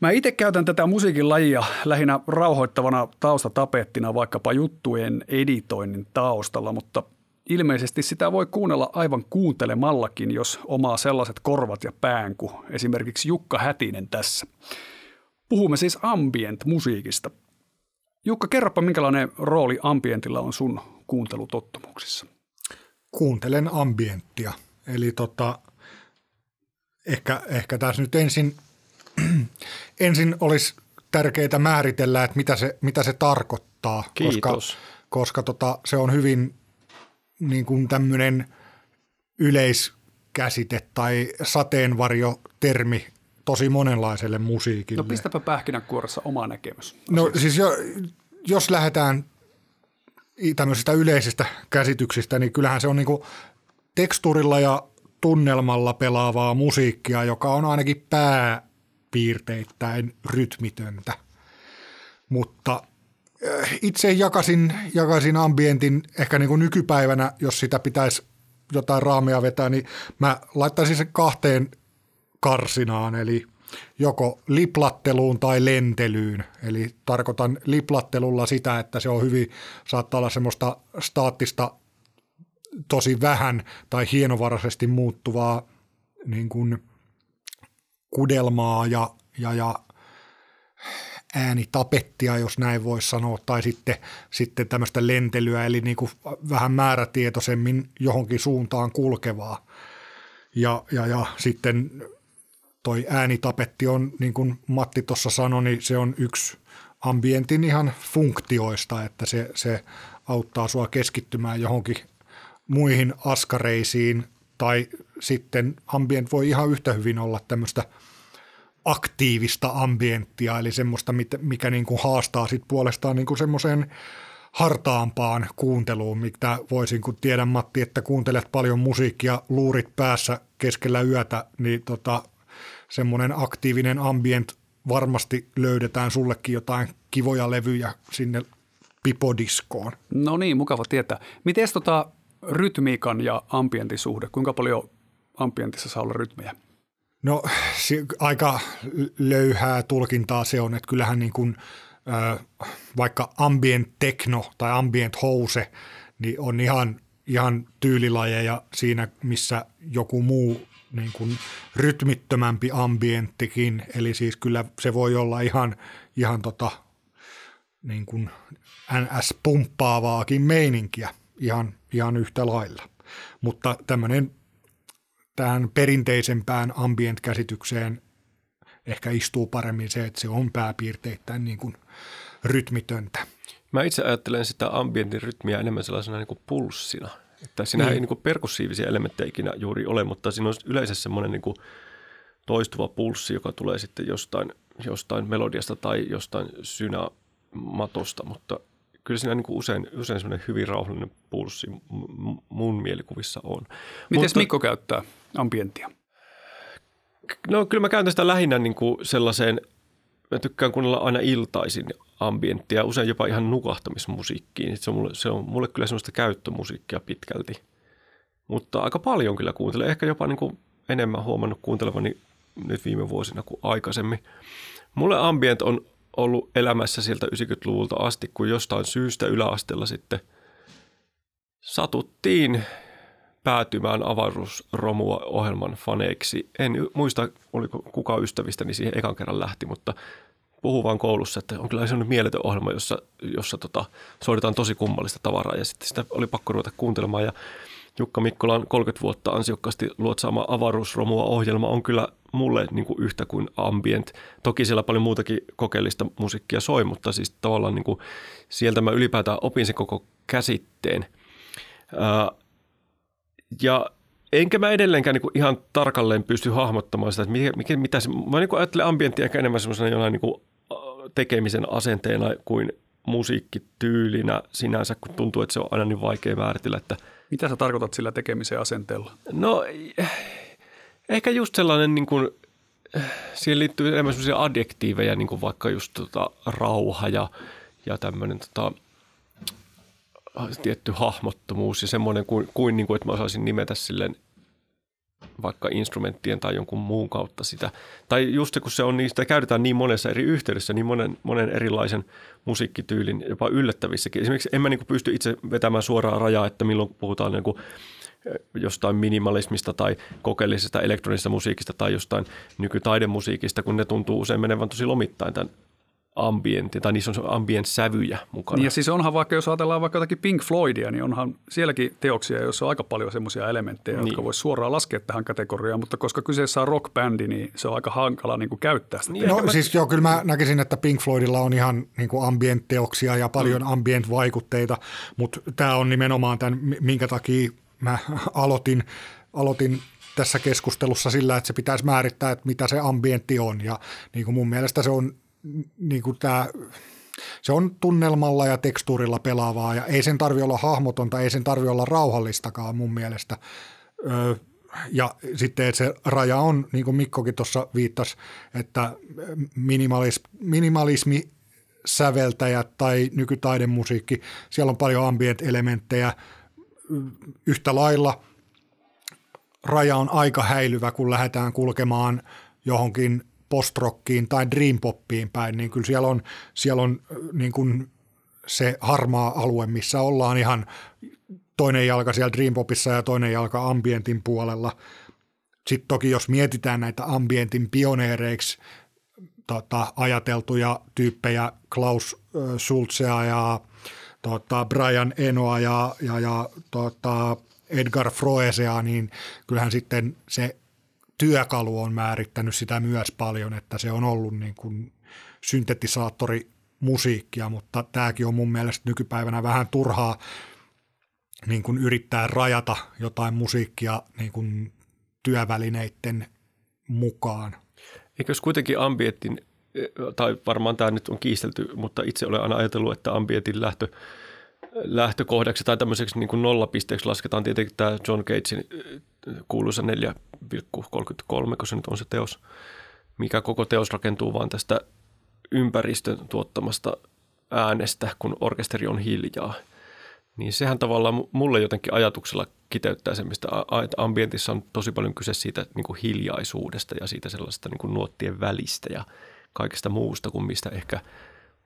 Mä itse käytän tätä musiikin lajia lähinnä rauhoittavana taustatapettina vaikkapa juttujen editoinnin taustalla, mutta ilmeisesti sitä voi kuunnella aivan kuuntelemallakin, jos omaa sellaiset korvat ja pään kuin esimerkiksi Jukka Hätinen tässä. Puhumme siis ambient-musiikista. Jukka, kerropa, minkälainen rooli ambientilla on sun kuuntelutottumuksissa? Kuuntelen ambienttia. Eli tota, ehkä, ehkä tässä nyt ensin, ensin olisi tärkeää määritellä, että mitä se, mitä se tarkoittaa. Kiitos. Koska, koska tota, se on hyvin niin kuin tämmöinen yleiskäsite tai sateenvarjo-termi tosi monenlaiselle musiikille. No pistäpä pähkinänkuoressa oma näkemys. No siis jo, jos lähdetään tämmöisistä yleisistä käsityksistä, niin kyllähän se on niinku tekstuurilla ja tunnelmalla pelaavaa musiikkia, joka on ainakin pääpiirteittäin rytmitöntä. Mutta äh, itse jakasin, jakasin ambientin ehkä niin kuin nykypäivänä, jos sitä pitäisi jotain raamia vetää, niin mä laittaisin sen kahteen karsinaan, eli joko liplatteluun tai lentelyyn. Eli tarkoitan liplattelulla sitä, että se on hyvin, saattaa olla semmoista staattista tosi vähän tai hienovaraisesti muuttuvaa niin kuin kudelmaa ja, ja, ja äänitapettia, jos näin voisi sanoa, tai sitten, sitten tämmöistä lentelyä, eli niin kuin vähän määrätietoisemmin johonkin suuntaan kulkevaa. Ja, ja, ja sitten toi äänitapetti on, niin kuin Matti tuossa sanoi, niin se on yksi ambientin ihan funktioista, että se, se auttaa sua keskittymään johonkin muihin askareisiin, tai sitten ambient voi ihan yhtä hyvin olla tämmöistä aktiivista ambienttia, eli semmoista, mikä niin kuin haastaa sit puolestaan niin kuin semmoiseen hartaampaan kuunteluun, mitä voisin, kun tiedän Matti, että kuuntelet paljon musiikkia luurit päässä keskellä yötä, niin tota, semmoinen aktiivinen ambient varmasti löydetään sullekin jotain kivoja levyjä sinne pipodiskoon. No niin, mukava tietää. Miten tota rytmiikan ja ambientisuhde, kuinka paljon ambientissa saa olla rytmiä? No aika löyhää tulkintaa se on, että kyllähän niin kuin, vaikka ambient techno tai ambient house, niin on ihan ihan tyylilajeja siinä, missä joku muu niin kuin rytmittömämpi ambienttikin. Eli siis kyllä se voi olla ihan, ihan tota, niin kuin NS-pumppaavaakin meininkiä ihan, ihan yhtä lailla. Mutta tämmöinen tähän perinteisempään ambient-käsitykseen ehkä istuu paremmin se, että se on pääpiirteittäin niin kuin rytmitöntä. Mä itse ajattelen sitä ambientin rytmiä enemmän sellaisena niin kuin pulssina. Että siinä niin. ei niin kuin perkussiivisia elementtejä ikinä juuri ole, mutta siinä on yleensä semmoinen niin kuin toistuva pulssi, joka tulee sitten jostain, jostain melodiasta tai jostain synämatosta, mutta kyllä siinä niin kuin usein, usein semmoinen hyvin rauhallinen pulssi mun mielikuvissa on. Miten Mikko käyttää ambientia? No kyllä mä käytän sitä lähinnä niin kuin sellaiseen, mä tykkään kuunnella aina iltaisin ambienttia, usein jopa ihan nukahtamismusiikkiin. Se on mulle, se on mulle kyllä semmoista käyttömusiikkia pitkälti. Mutta aika paljon kyllä kuuntelen, ehkä jopa niin kuin enemmän huomannut kuuntelevani nyt viime vuosina kuin aikaisemmin. Mulle ambient on ollut elämässä sieltä 90-luvulta asti, kun jostain syystä yläasteella sitten satuttiin päätymään avaruusromua ohjelman faneiksi. En muista, oliko kuka ystävistäni siihen ekan kerran lähti, mutta puhuu vaan koulussa, että on kyllä sellainen mieletön ohjelma, jossa, jossa tota, soitetaan tosi kummallista tavaraa ja sitten sitä oli pakko ruveta kuuntelemaan ja Jukka Mikkolan 30 vuotta ansiokkaasti luotsaama avaruusromua ohjelma on kyllä mulle niin kuin yhtä kuin ambient. Toki siellä paljon muutakin kokeellista musiikkia soi, mutta siis tavallaan niin kuin sieltä mä ylipäätään opin sen koko käsitteen. Ja enkä mä edelleenkään niin kuin ihan tarkalleen pysty hahmottamaan sitä, että mikä, mitä se, mä niin kuin ajattelen ambienttia ehkä enemmän semmoisena jonain niin kuin tekemisen asenteena kuin musiikkityylinä sinänsä, kun tuntuu, että se on aina niin vaikea määritellä. Että Mitä sä tarkoitat sillä tekemisen asenteella? No ehkä just sellainen, niin kuin, siihen liittyy enemmän sellaisia adjektiiveja, niin kuin vaikka just tota, rauha ja, ja tämmöinen tota, tietty hahmottomuus ja semmoinen kuin, kuin, niin kuin että mä osaisin nimetä silleen vaikka instrumenttien tai jonkun muun kautta sitä. Tai just kun se on niin, sitä käytetään niin monessa eri yhteydessä, niin monen, monen erilaisen musiikkityylin, jopa yllättävissäkin. Esimerkiksi en mä niin pysty itse vetämään suoraa rajaa, että milloin puhutaan niin jostain minimalismista tai kokeellisesta elektronisesta musiikista tai jostain nykytaidemusiikista, kun ne tuntuu usein menevän tosi lomittain tämän ambientti, tai niissä on ambient sävyjä mukana. Niin ja siis onhan vaikka, jos ajatellaan vaikka jotakin Pink Floydia, niin onhan sielläkin teoksia, joissa on aika paljon semmoisia elementtejä, niin. jotka voisi suoraan laskea tähän kategoriaan, mutta koska kyseessä on rockbändi, niin se on aika hankala niin kuin käyttää sitä. Niin, no mä... siis joo, kyllä mä näkisin, että Pink Floydilla on ihan niin kuin ambient-teoksia ja paljon mm. ambient-vaikutteita, mutta tämä on nimenomaan tämän, minkä takia mä aloitin, aloitin tässä keskustelussa sillä, että se pitäisi määrittää, että mitä se ambientti on. Ja niin kuin mun mielestä se on niin kuin tämä, se on tunnelmalla ja tekstuurilla pelaavaa ja ei sen tarvi olla hahmotonta, ei sen tarvi olla rauhallistakaan mun mielestä. Öö, ja sitten, että se raja on, niin kuin Mikkokin tuossa viittasi, että minimalis, minimalismi säveltäjät tai nykytaidemusiikki, siellä on paljon ambient-elementtejä yhtä lailla. Raja on aika häilyvä, kun lähdetään kulkemaan johonkin postrockiin tai dreampoppiin päin, niin kyllä siellä on, siellä on niin kuin se harmaa alue, missä ollaan ihan toinen jalka siellä dreampopissa ja toinen jalka ambientin puolella. Sitten toki jos mietitään näitä ambientin pioneereiksi tota, ajateltuja tyyppejä, Klaus Schulzea ja tota, Brian Enoa ja, ja, ja tota, Edgar Froesea, niin kyllähän sitten se työkalu on määrittänyt sitä myös paljon, että se on ollut niin kuin syntetisaattori musiikkia, mutta tämäkin on mun mielestä nykypäivänä vähän turhaa niin kuin yrittää rajata jotain musiikkia niin kuin työvälineiden mukaan. Eikö kuitenkin ambientin, tai varmaan tämä nyt on kiistelty, mutta itse olen aina ajatellut, että ambientin lähtö lähtökohdaksi tai tämmöiseksi niin kuin nollapisteeksi lasketaan tietenkin tämä John Cagein kuuluisa 4,33, kun se nyt on se teos, mikä koko teos rakentuu vaan tästä ympäristön tuottamasta äänestä, kun orkesteri on hiljaa. Niin sehän tavallaan mulle jotenkin ajatuksella kiteyttää sen, mistä ambientissa on tosi paljon kyse siitä niin kuin hiljaisuudesta ja siitä sellaista niin kuin nuottien välistä ja kaikesta muusta kuin mistä ehkä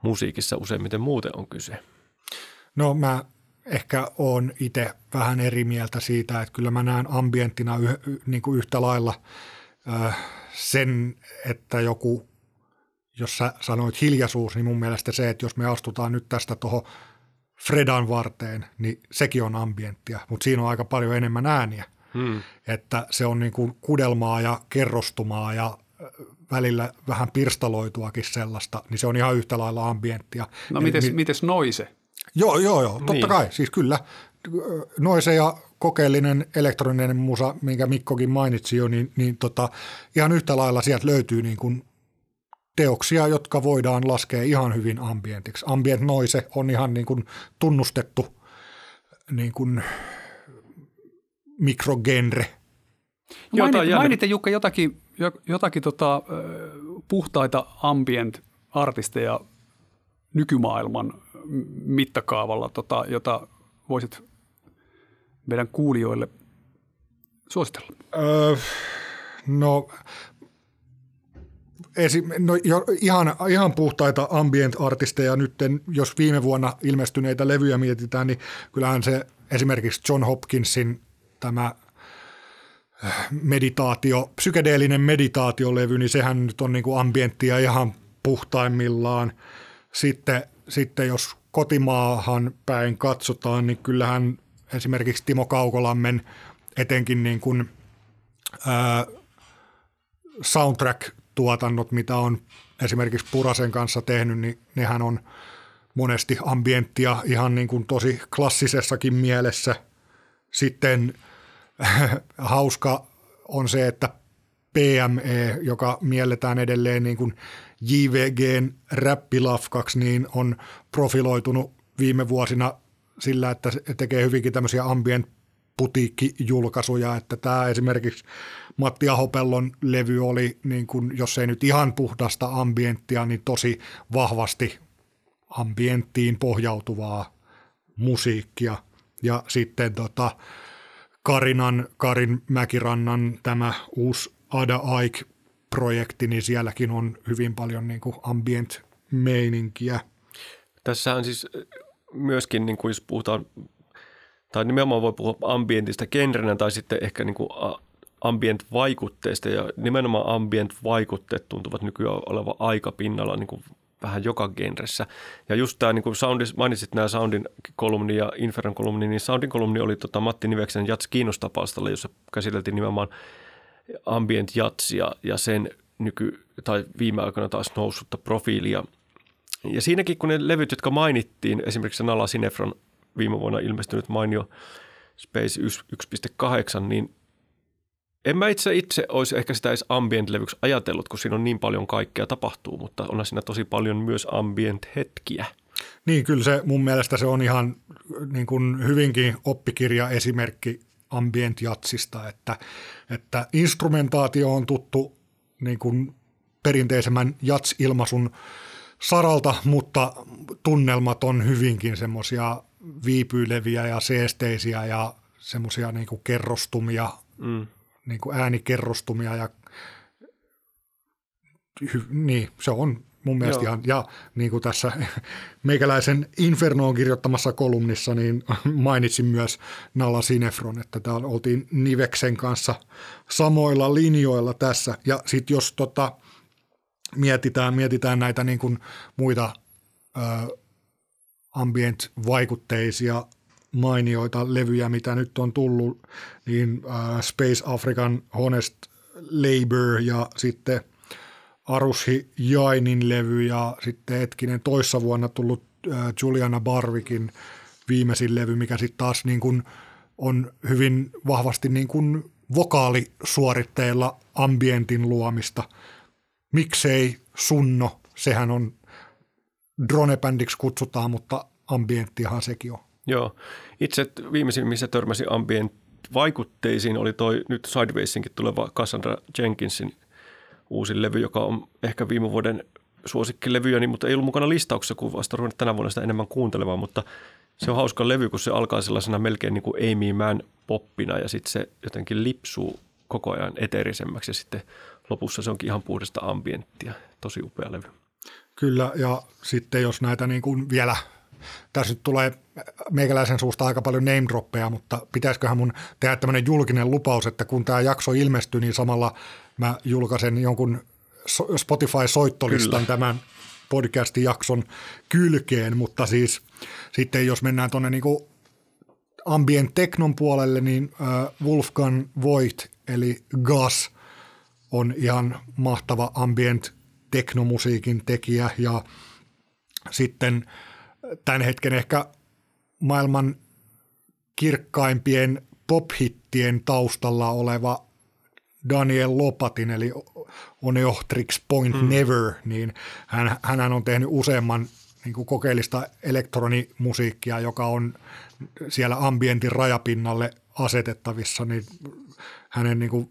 musiikissa useimmiten muuten on kyse. No mä ehkä on itse vähän eri mieltä siitä, että kyllä mä näen ambienttina yh, niin kuin yhtä lailla äh, sen, että joku, jos sä sanoit hiljaisuus, niin mun mielestä se, että jos me astutaan nyt tästä tuohon Fredan varteen, niin sekin on ambienttia, mutta siinä on aika paljon enemmän ääniä. Hmm. Että se on niin kuin kudelmaa ja kerrostumaa ja välillä vähän pirstaloituakin sellaista, niin se on ihan yhtä lailla ambienttia. No mites, mi- mites noise? Joo, joo, joo, totta niin. kai, siis kyllä. Noise ja kokeellinen elektroninen musa, minkä Mikkokin mainitsi jo, niin, niin tota, ihan yhtä lailla sieltä löytyy niin kuin teoksia, jotka voidaan laskea ihan hyvin ambientiksi. Ambient noise on ihan niin kuin tunnustettu niin kuin mikrogenre. Mainit, mainitte Jukka jotakin, jotakin tota, puhtaita ambient-artisteja nykymaailman mittakaavalla, tota, jota voisit meidän kuulijoille suositella? Öö, no, esi- no jo, ihan, ihan puhtaita ambient-artisteja nyt, jos viime vuonna ilmestyneitä levyjä mietitään, niin kyllähän se esimerkiksi John Hopkinsin tämä äh, meditaatio, psykedeellinen meditaatiolevy, niin sehän nyt on niin kuin ambienttia ihan puhtaimmillaan. Sitten, sitten jos kotimaahan päin katsotaan, niin kyllähän esimerkiksi Timo Kaukolammen etenkin niin kuin, ää, soundtrack-tuotannot, mitä on esimerkiksi Purasen kanssa tehnyt, niin nehän on monesti ambienttia ihan niin kuin tosi klassisessakin mielessä. Sitten hauska on se, että PME, joka mielletään edelleen niin kuin JVGn räppilafkaksi, niin on profiloitunut viime vuosina sillä, että tekee hyvinkin tämmöisiä ambient putiikkijulkaisuja, että tämä esimerkiksi Matti Ahopellon levy oli, niin kuin, jos ei nyt ihan puhdasta ambienttia, niin tosi vahvasti ambienttiin pohjautuvaa musiikkia. Ja sitten tota, Karinan, Karin Mäkirannan tämä uusi Ada Aik-projekti, niin sielläkin on hyvin paljon niin kuin ambient-meininkiä. Tässä on siis myöskin, niin kuin jos puhutaan, tai nimenomaan voi puhua ambientista genrenä tai sitten ehkä niin kuin ambient-vaikutteista ja nimenomaan ambient-vaikutteet tuntuvat nykyään olevan aika pinnalla niin kuin vähän joka genressä. Ja just tämä, niin kuin soundis, mainitsit nämä Soundin kolumni ja Inferon kolumni, niin Soundin kolumni oli tota Matti Niveksen Jats kiinnostapalstalla, jossa käsiteltiin nimenomaan ambient jatsia ja sen nyky- tai viime aikoina taas noussutta profiilia. Ja siinäkin, kun ne levyt, jotka mainittiin, esimerkiksi Nala Sinefron viime vuonna ilmestynyt mainio Space 1.8, niin en mä itse itse olisi ehkä sitä edes ambient-levyksi ajatellut, kun siinä on niin paljon kaikkea tapahtuu, mutta on siinä tosi paljon myös ambient-hetkiä. Niin, kyllä se mun mielestä se on ihan niin kuin hyvinkin oppikirja esimerkki ambient-jatsista, että, että instrumentaatio on tuttu niin kuin perinteisemmän jats-ilmaisun saralta, mutta tunnelmat on hyvinkin semmoisia viipyileviä ja seesteisiä ja semmoisia niin kerrostumia, mm. niin kuin äänikerrostumia ja niin, se on mun mielestä Joo. ihan, ja niin kuin tässä meikäläisen Infernoon kirjoittamassa kolumnissa, niin mainitsin myös Nala Sinefron, että täällä oltiin Niveksen kanssa samoilla linjoilla tässä, ja sitten jos tota, mietitään, mietitään näitä niin kuin muita ö, ambient-vaikutteisia mainioita levyjä, mitä nyt on tullut, niin äh, Space African Honest Labor ja sitten Arushi Jainin levy ja sitten hetkinen toissa vuonna tullut Juliana Barvikin viimeisin levy, mikä sitten taas niin kuin on hyvin vahvasti niin kuin vokaalisuoritteilla ambientin luomista. Miksei Sunno, sehän on dronebändiksi kutsutaan, mutta ambienttihan sekin on. Joo. Itse viimeisin, missä törmäsin ambient vaikutteisiin, oli toi nyt Sidewaysinkin tuleva Cassandra Jenkinsin uusi levy, joka on ehkä viime vuoden suosikkilevyjä, niin, mutta ei ollut mukana listauksessa, kun vasta ruvennut tänä vuonna sitä enemmän kuuntelemaan, mutta se on hauska levy, kun se alkaa sellaisena melkein niin kuin Amy Mann poppina ja sitten se jotenkin lipsuu koko ajan eteerisemmäksi ja sitten lopussa se onkin ihan puhdasta ambienttia. Tosi upea levy. Kyllä, ja sitten jos näitä niin kuin vielä tässä nyt tulee meikäläisen suusta aika paljon name droppeja, mutta pitäisiköhän mun tehdä tämmöinen julkinen lupaus, että kun tämä jakso ilmestyy, niin samalla mä julkaisen jonkun Spotify-soittolistan Kyllä. tämän podcastin jakson kylkeen, mutta siis sitten jos mennään tuonne niin ambient teknon puolelle, niin Wolfgang Voigt eli Gas on ihan mahtava ambient teknomusiikin tekijä ja sitten tämän hetken ehkä maailman kirkkaimpien pop-hittien taustalla oleva Daniel Lopatin, eli Oneohtrix Point mm. Never, niin hän, hän on tehnyt useamman niin kuin kokeellista elektronimusiikkia, joka on siellä ambientin rajapinnalle asetettavissa, niin hänen niin kuin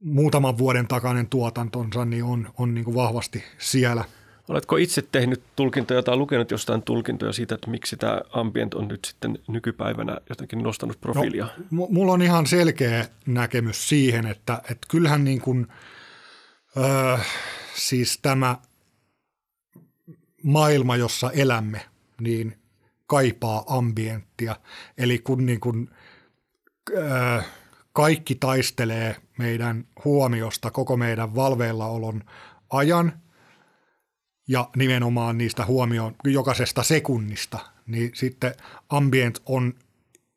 muutaman vuoden takainen tuotantonsa niin on, on niin kuin vahvasti siellä. Oletko itse tehnyt tulkintoja tai lukenut jostain tulkintoja siitä, että miksi tämä ambient on nyt sitten nykypäivänä jotenkin nostanut profiilia? No, mulla on ihan selkeä näkemys siihen, että, että kyllähän niin kuin, öö, siis tämä maailma, jossa elämme, niin kaipaa ambienttia. Eli kun niin kuin, öö, kaikki taistelee meidän huomiosta koko meidän valveillaolon ajan ja nimenomaan niistä huomioon jokaisesta sekunnista, niin sitten ambient on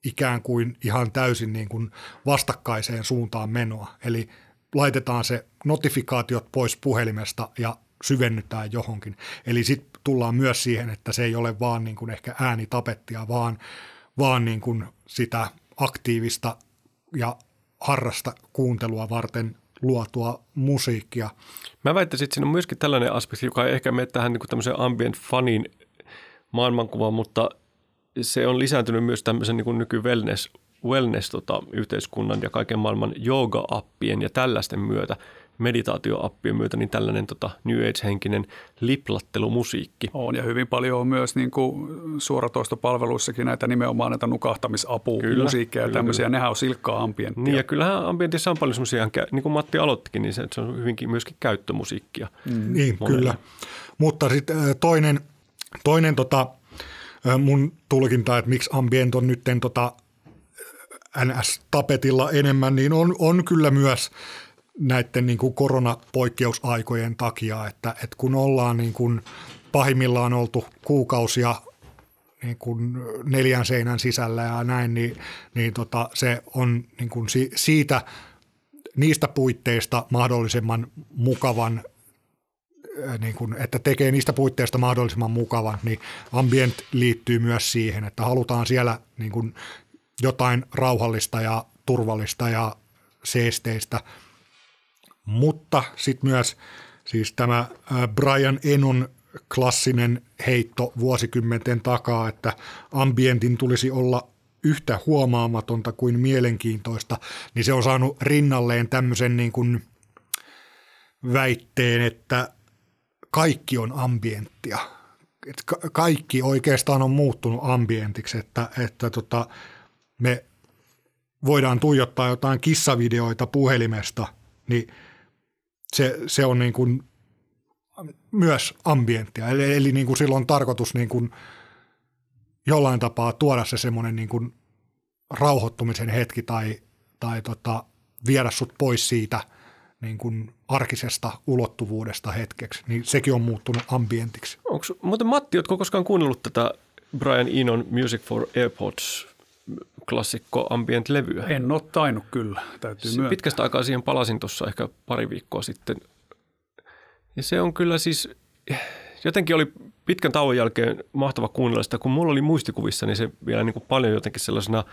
ikään kuin ihan täysin niin kuin vastakkaiseen suuntaan menoa. Eli laitetaan se notifikaatiot pois puhelimesta ja syvennytään johonkin. Eli sitten tullaan myös siihen, että se ei ole vaan niin kuin ehkä äänitapettia, vaan, vaan niin kuin sitä aktiivista ja harrasta kuuntelua varten luotua musiikkia. Mä väittäisin, että siinä on myöskin tällainen aspekti, joka ei ehkä mene tähän niin tämmöiseen ambient fanin maailmankuvaan, mutta se on lisääntynyt myös tämmöisen niin nyky wellness, wellness tota, yhteiskunnan ja kaiken maailman yoga-appien ja tällaisten myötä – meditaatioappien myötä niin tällainen tota New Age-henkinen liplattelumusiikki. On ja hyvin paljon on myös niin kuin suoratoistopalveluissakin näitä nimenomaan näitä nukahtamisapu-musiikkeja ja tämmöisiä, kyllä. nehän on silkkaa ambienttia. Niin ja kyllähän ambientissa on paljon semmoisia, niin kuin Matti aloittikin, niin se, se on hyvinkin myöskin käyttömusiikkia. Mm. Niin, monelle. kyllä. Mutta sitten toinen, toinen tota, mun tulkinta, että miksi ambient on nytten tota NS-tapetilla enemmän, niin on, on kyllä myös – näiden niin kuin koronapoikkeusaikojen takia, että, että kun ollaan niin kuin pahimmillaan oltu kuukausia niin kuin neljän seinän sisällä ja näin, niin, niin tota, se on niin kuin si, siitä niistä puitteista mahdollisimman mukavan niin kuin, että tekee niistä puitteista mahdollisimman mukavan, niin ambient liittyy myös siihen, että halutaan siellä niin kuin jotain rauhallista ja turvallista ja seesteistä – mutta sitten myös siis tämä Brian Enon klassinen heitto vuosikymmenten takaa, että ambientin tulisi olla yhtä huomaamatonta kuin mielenkiintoista, niin se on saanut rinnalleen tämmöisen niin kuin väitteen, että kaikki on ambienttia. Et ka- kaikki oikeastaan on muuttunut ambientiksi, että, että tota, me voidaan tuijottaa jotain kissavideoita puhelimesta, niin – se, se on niin kuin myös ambienttia. Eli, eli niin kuin silloin on tarkoitus niin kuin jollain tapaa tuoda se semmoinen niin kuin rauhoittumisen hetki tai, tai tota, viedä sut pois siitä niin kuin arkisesta ulottuvuudesta hetkeksi, niin sekin on muuttunut ambientiksi. Onko, muuten Matti, oletko koskaan kuunnellut tätä Brian Enon Music for AirPods klassikko ambient-levyä. En ole tainnut kyllä, täytyy myöntää. Pitkästä aikaa siihen palasin tuossa ehkä pari viikkoa sitten. Ja se on kyllä siis, jotenkin oli pitkän tauon jälkeen mahtava kuunnella sitä, kun mulla oli muistikuvissa, niin se vielä niin kuin paljon jotenkin sellaisena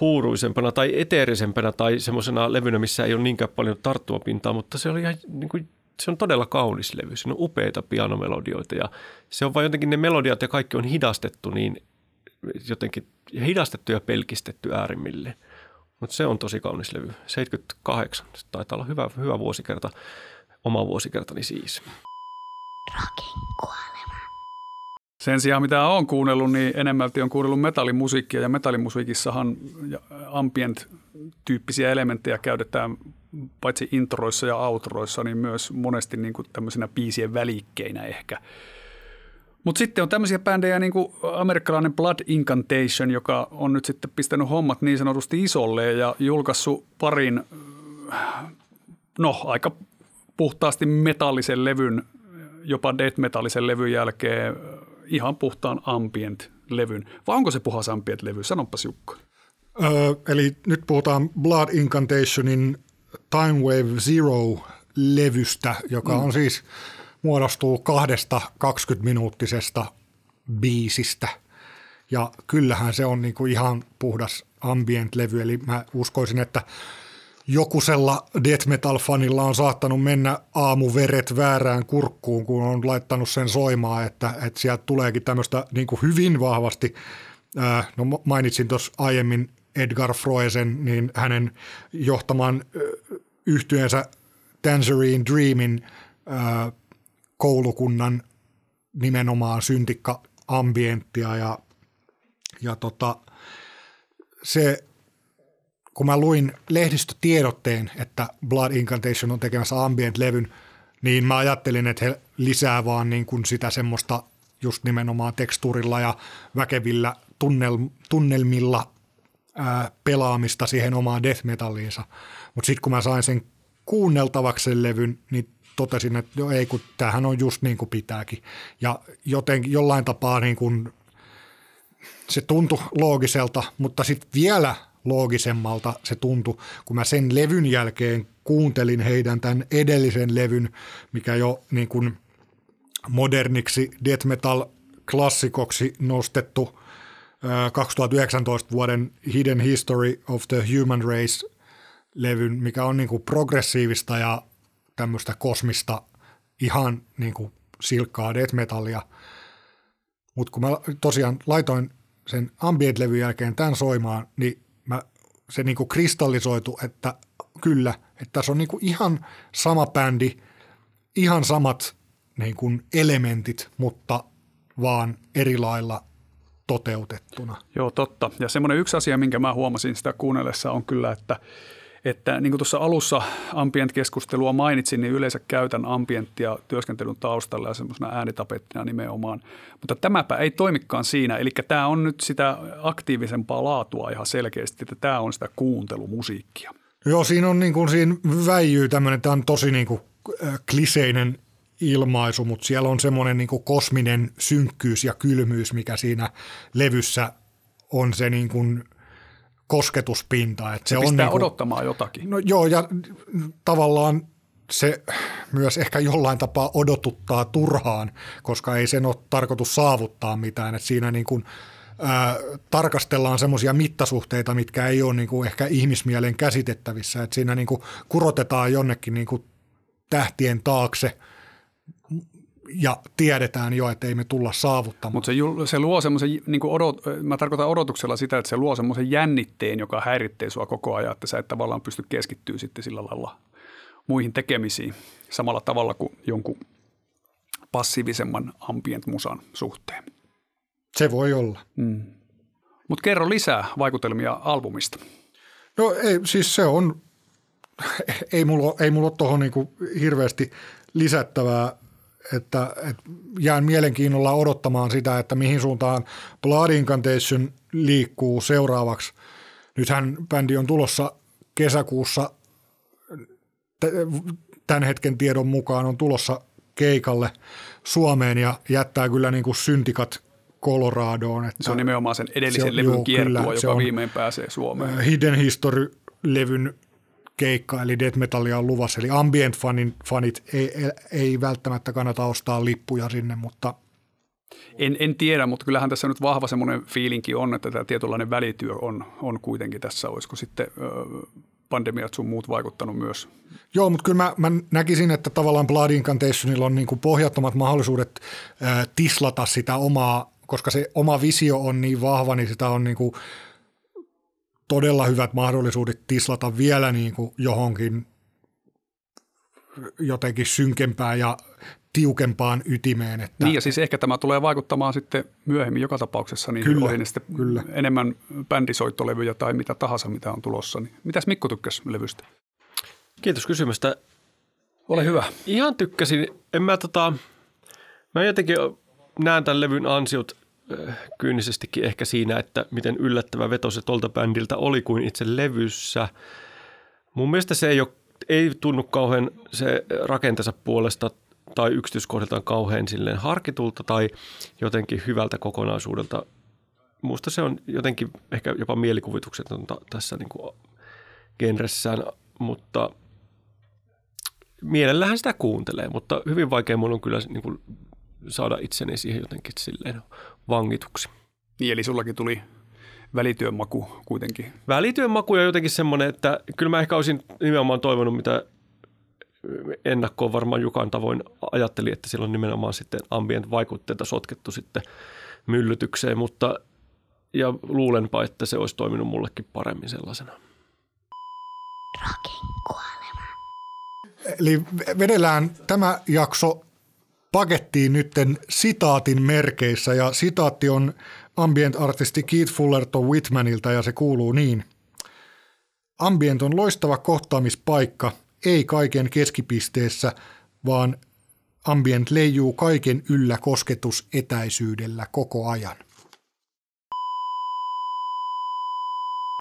huuruisempana tai eteerisempänä tai semmoisena levynä, missä ei ole niinkään paljon tarttumapintaa, mutta se oli ihan niin kuin, se on todella kaunis levy. Se on upeita pianomelodioita ja se on vain jotenkin ne melodiat ja kaikki on hidastettu niin jotenkin hidastettu ja pelkistetty äärimmille. Mutta se on tosi kaunis levy. 78. Se taitaa olla hyvä, hyvä vuosikerta. Oma vuosikertani siis. Rockin kuolema. Sen sijaan, mitä olen kuunnellut, niin enemmälti on kuunnellut metallimusiikkia. Ja metallimusiikissahan ambient-tyyppisiä elementtejä käytetään paitsi introissa ja outroissa, niin myös monesti niin kuin tämmöisenä biisien välikkeinä ehkä – Mutta sitten on tämmöisiä bändejä niin kuin amerikkalainen Blood Incantation, joka on nyt sitten pistänyt hommat niin sanotusti isolle ja julkaissut parin, no aika puhtaasti metallisen levyn, jopa death metallisen levyn jälkeen ihan puhtaan ambient-levyn. Vai onko se puhas ambient-levy? Sanoppas Jukka. Öö, eli nyt puhutaan Blood Incantationin Time Wave Zero-levystä, joka on siis muodostuu kahdesta 20-minuuttisesta biisistä. Ja kyllähän se on niinku ihan puhdas ambient-levy, eli mä uskoisin, että jokusella death metal-fanilla on saattanut mennä aamuveret väärään kurkkuun, kun on laittanut sen soimaan, että, että sieltä tuleekin tämmöistä niin hyvin vahvasti, ää, no mainitsin tuossa aiemmin Edgar Froesen, niin hänen johtaman yhtyensä Tangerine Dreamin ää, koulukunnan nimenomaan syntikka ambienttia ja, ja tota, se, kun mä luin lehdistötiedotteen, että Blood Incantation on tekemässä ambient-levyn, niin mä ajattelin, että he lisää vaan niin kuin sitä semmoista just nimenomaan tekstuurilla ja väkevillä tunnel, tunnelmilla ää, pelaamista siihen omaan death metalliinsa. Mutta sitten kun mä sain sen kuunneltavaksi sen levyn, niin totesin, että jo ei, kun tämähän on just niin kuin pitääkin. Ja jotenkin jollain tapaa niin kuin se tuntui loogiselta, mutta sitten vielä loogisemmalta se tuntui, kun mä sen levyn jälkeen kuuntelin heidän tämän edellisen levyn, mikä jo niin kuin moderniksi death metal klassikoksi nostettu 2019 vuoden Hidden History of the Human Race levyn, mikä on niin kuin progressiivista ja tämmöistä kosmista ihan niin kuin silkkaa death metallia. Mutta kun mä tosiaan laitoin sen ambient-levyn jälkeen tämän soimaan, niin mä, se niin kuin kristallisoitu, että kyllä, että tässä on niin kuin ihan sama bändi, ihan samat niin kuin elementit, mutta vaan eri lailla toteutettuna. Joo, totta. Ja semmoinen yksi asia, minkä mä huomasin sitä kuunnellessa on kyllä, että että niin kuin tuossa alussa ambient-keskustelua mainitsin, niin yleensä käytän ambienttia työskentelyn taustalla ja semmoisena äänitapettina nimenomaan. Mutta tämäpä ei toimikaan siinä, eli tämä on nyt sitä aktiivisempaa laatua ihan selkeästi, että tämä on sitä kuuntelumusiikkia. Joo, siinä on niin kuin, siinä väijyy tämmöinen, tämä on tosi niin kuin kliseinen ilmaisu, mutta siellä on semmoinen niin kuin kosminen synkkyys ja kylmyys, mikä siinä levyssä on se niin kuin kosketuspinta. Että se, se on niin kuin, odottamaan jotakin. No joo, ja tavallaan se myös ehkä jollain tapaa odotuttaa turhaan, koska ei sen ole tarkoitus saavuttaa mitään. Että siinä niin kuin, ää, tarkastellaan semmoisia mittasuhteita, mitkä ei ole niin kuin ehkä ihmismielen käsitettävissä. Että siinä niin kuin kurotetaan jonnekin niin kuin tähtien taakse – ja tiedetään jo, että ei me tulla saavuttamaan. Mutta se, se luo semmoisen, niin odot, mä tarkoitan odotuksella sitä, että se luo semmoisen jännitteen, joka häiritsee sua koko ajan, että sä et tavallaan pysty keskittyä sitten sillä lailla muihin tekemisiin samalla tavalla kuin jonkun passiivisemman ambient musan suhteen. Se voi olla. Mm. Mutta kerro lisää vaikutelmia albumista. No ei, siis se on, ei mulla, ei mulla ole tuohon niinku hirveästi lisättävää että, että jään mielenkiinnolla odottamaan sitä, että mihin suuntaan Blood Incantation liikkuu seuraavaksi. Nythän bändi on tulossa kesäkuussa tämän hetken tiedon mukaan on tulossa keikalle Suomeen ja jättää kyllä niin kuin syntikat Coloradoon. Että se on nimenomaan sen edellisen on, levyn kiertua, joka viimein pääsee Suomeen. Hidden History-levyn keikka, eli death metallia on luvassa. Eli ambient fanin, fanit ei, ei, välttämättä kannata ostaa lippuja sinne, mutta en, en tiedä, mutta kyllähän tässä nyt vahva semmoinen fiilinki on, että tämä tietynlainen välityö on, on kuitenkin tässä. Olisiko sitten pandemiat sun muut vaikuttanut myös? Joo, mutta kyllä mä, mä näkisin, että tavallaan Blood Incantationilla on niin kuin pohjattomat mahdollisuudet ö, tislata sitä omaa, koska se oma visio on niin vahva, niin sitä on niin kuin – todella hyvät mahdollisuudet tislata vielä niin kuin johonkin jotenkin synkempään ja tiukempaan ytimeen. Että niin ja siis ehkä tämä tulee vaikuttamaan sitten myöhemmin joka tapauksessa, niin kyllä, oli sitten kyllä. enemmän bändisoittolevyjä tai mitä tahansa, mitä on tulossa. Niin mitäs Mikko tykkäsi levystä? Kiitos kysymästä. Ole hyvä. Ihan tykkäsin. En mä tota, mä jotenkin näen tämän levyn ansiot kyynisestikin ehkä siinä, että miten yllättävä veto se tolta bändiltä oli kuin itse levyssä. Mun mielestä se ei, ole, ei tunnu kauhean se rakentensa puolesta tai yksityiskohdiltaan kauhean silleen harkitulta tai jotenkin hyvältä kokonaisuudelta. Musta se on jotenkin ehkä jopa mielikuvituksetonta tässä niin kuin genressään, mutta mielellähän sitä kuuntelee, mutta hyvin vaikea mun on kyllä niin kuin saada itseni siihen jotenkin silleen vangituksi. Niin, eli sullakin tuli välityön maku kuitenkin. Välityön maku on jotenkin semmoinen, että kyllä mä ehkä olisin nimenomaan toivonut, mitä ennakkoon varmaan Jukan tavoin ajatteli, että siellä on nimenomaan sitten ambient vaikutteita sotkettu sitten myllytykseen, mutta ja luulenpa, että se olisi toiminut mullekin paremmin sellaisena. Rockin kuolema. Eli vedellään tämä jakso pakettiin nytten sitaatin merkeissä ja sitaatti on ambient-artisti Keith Fullerton Whitmanilta ja se kuuluu niin. Ambient on loistava kohtaamispaikka, ei kaiken keskipisteessä, vaan ambient leijuu kaiken yllä kosketusetäisyydellä koko ajan.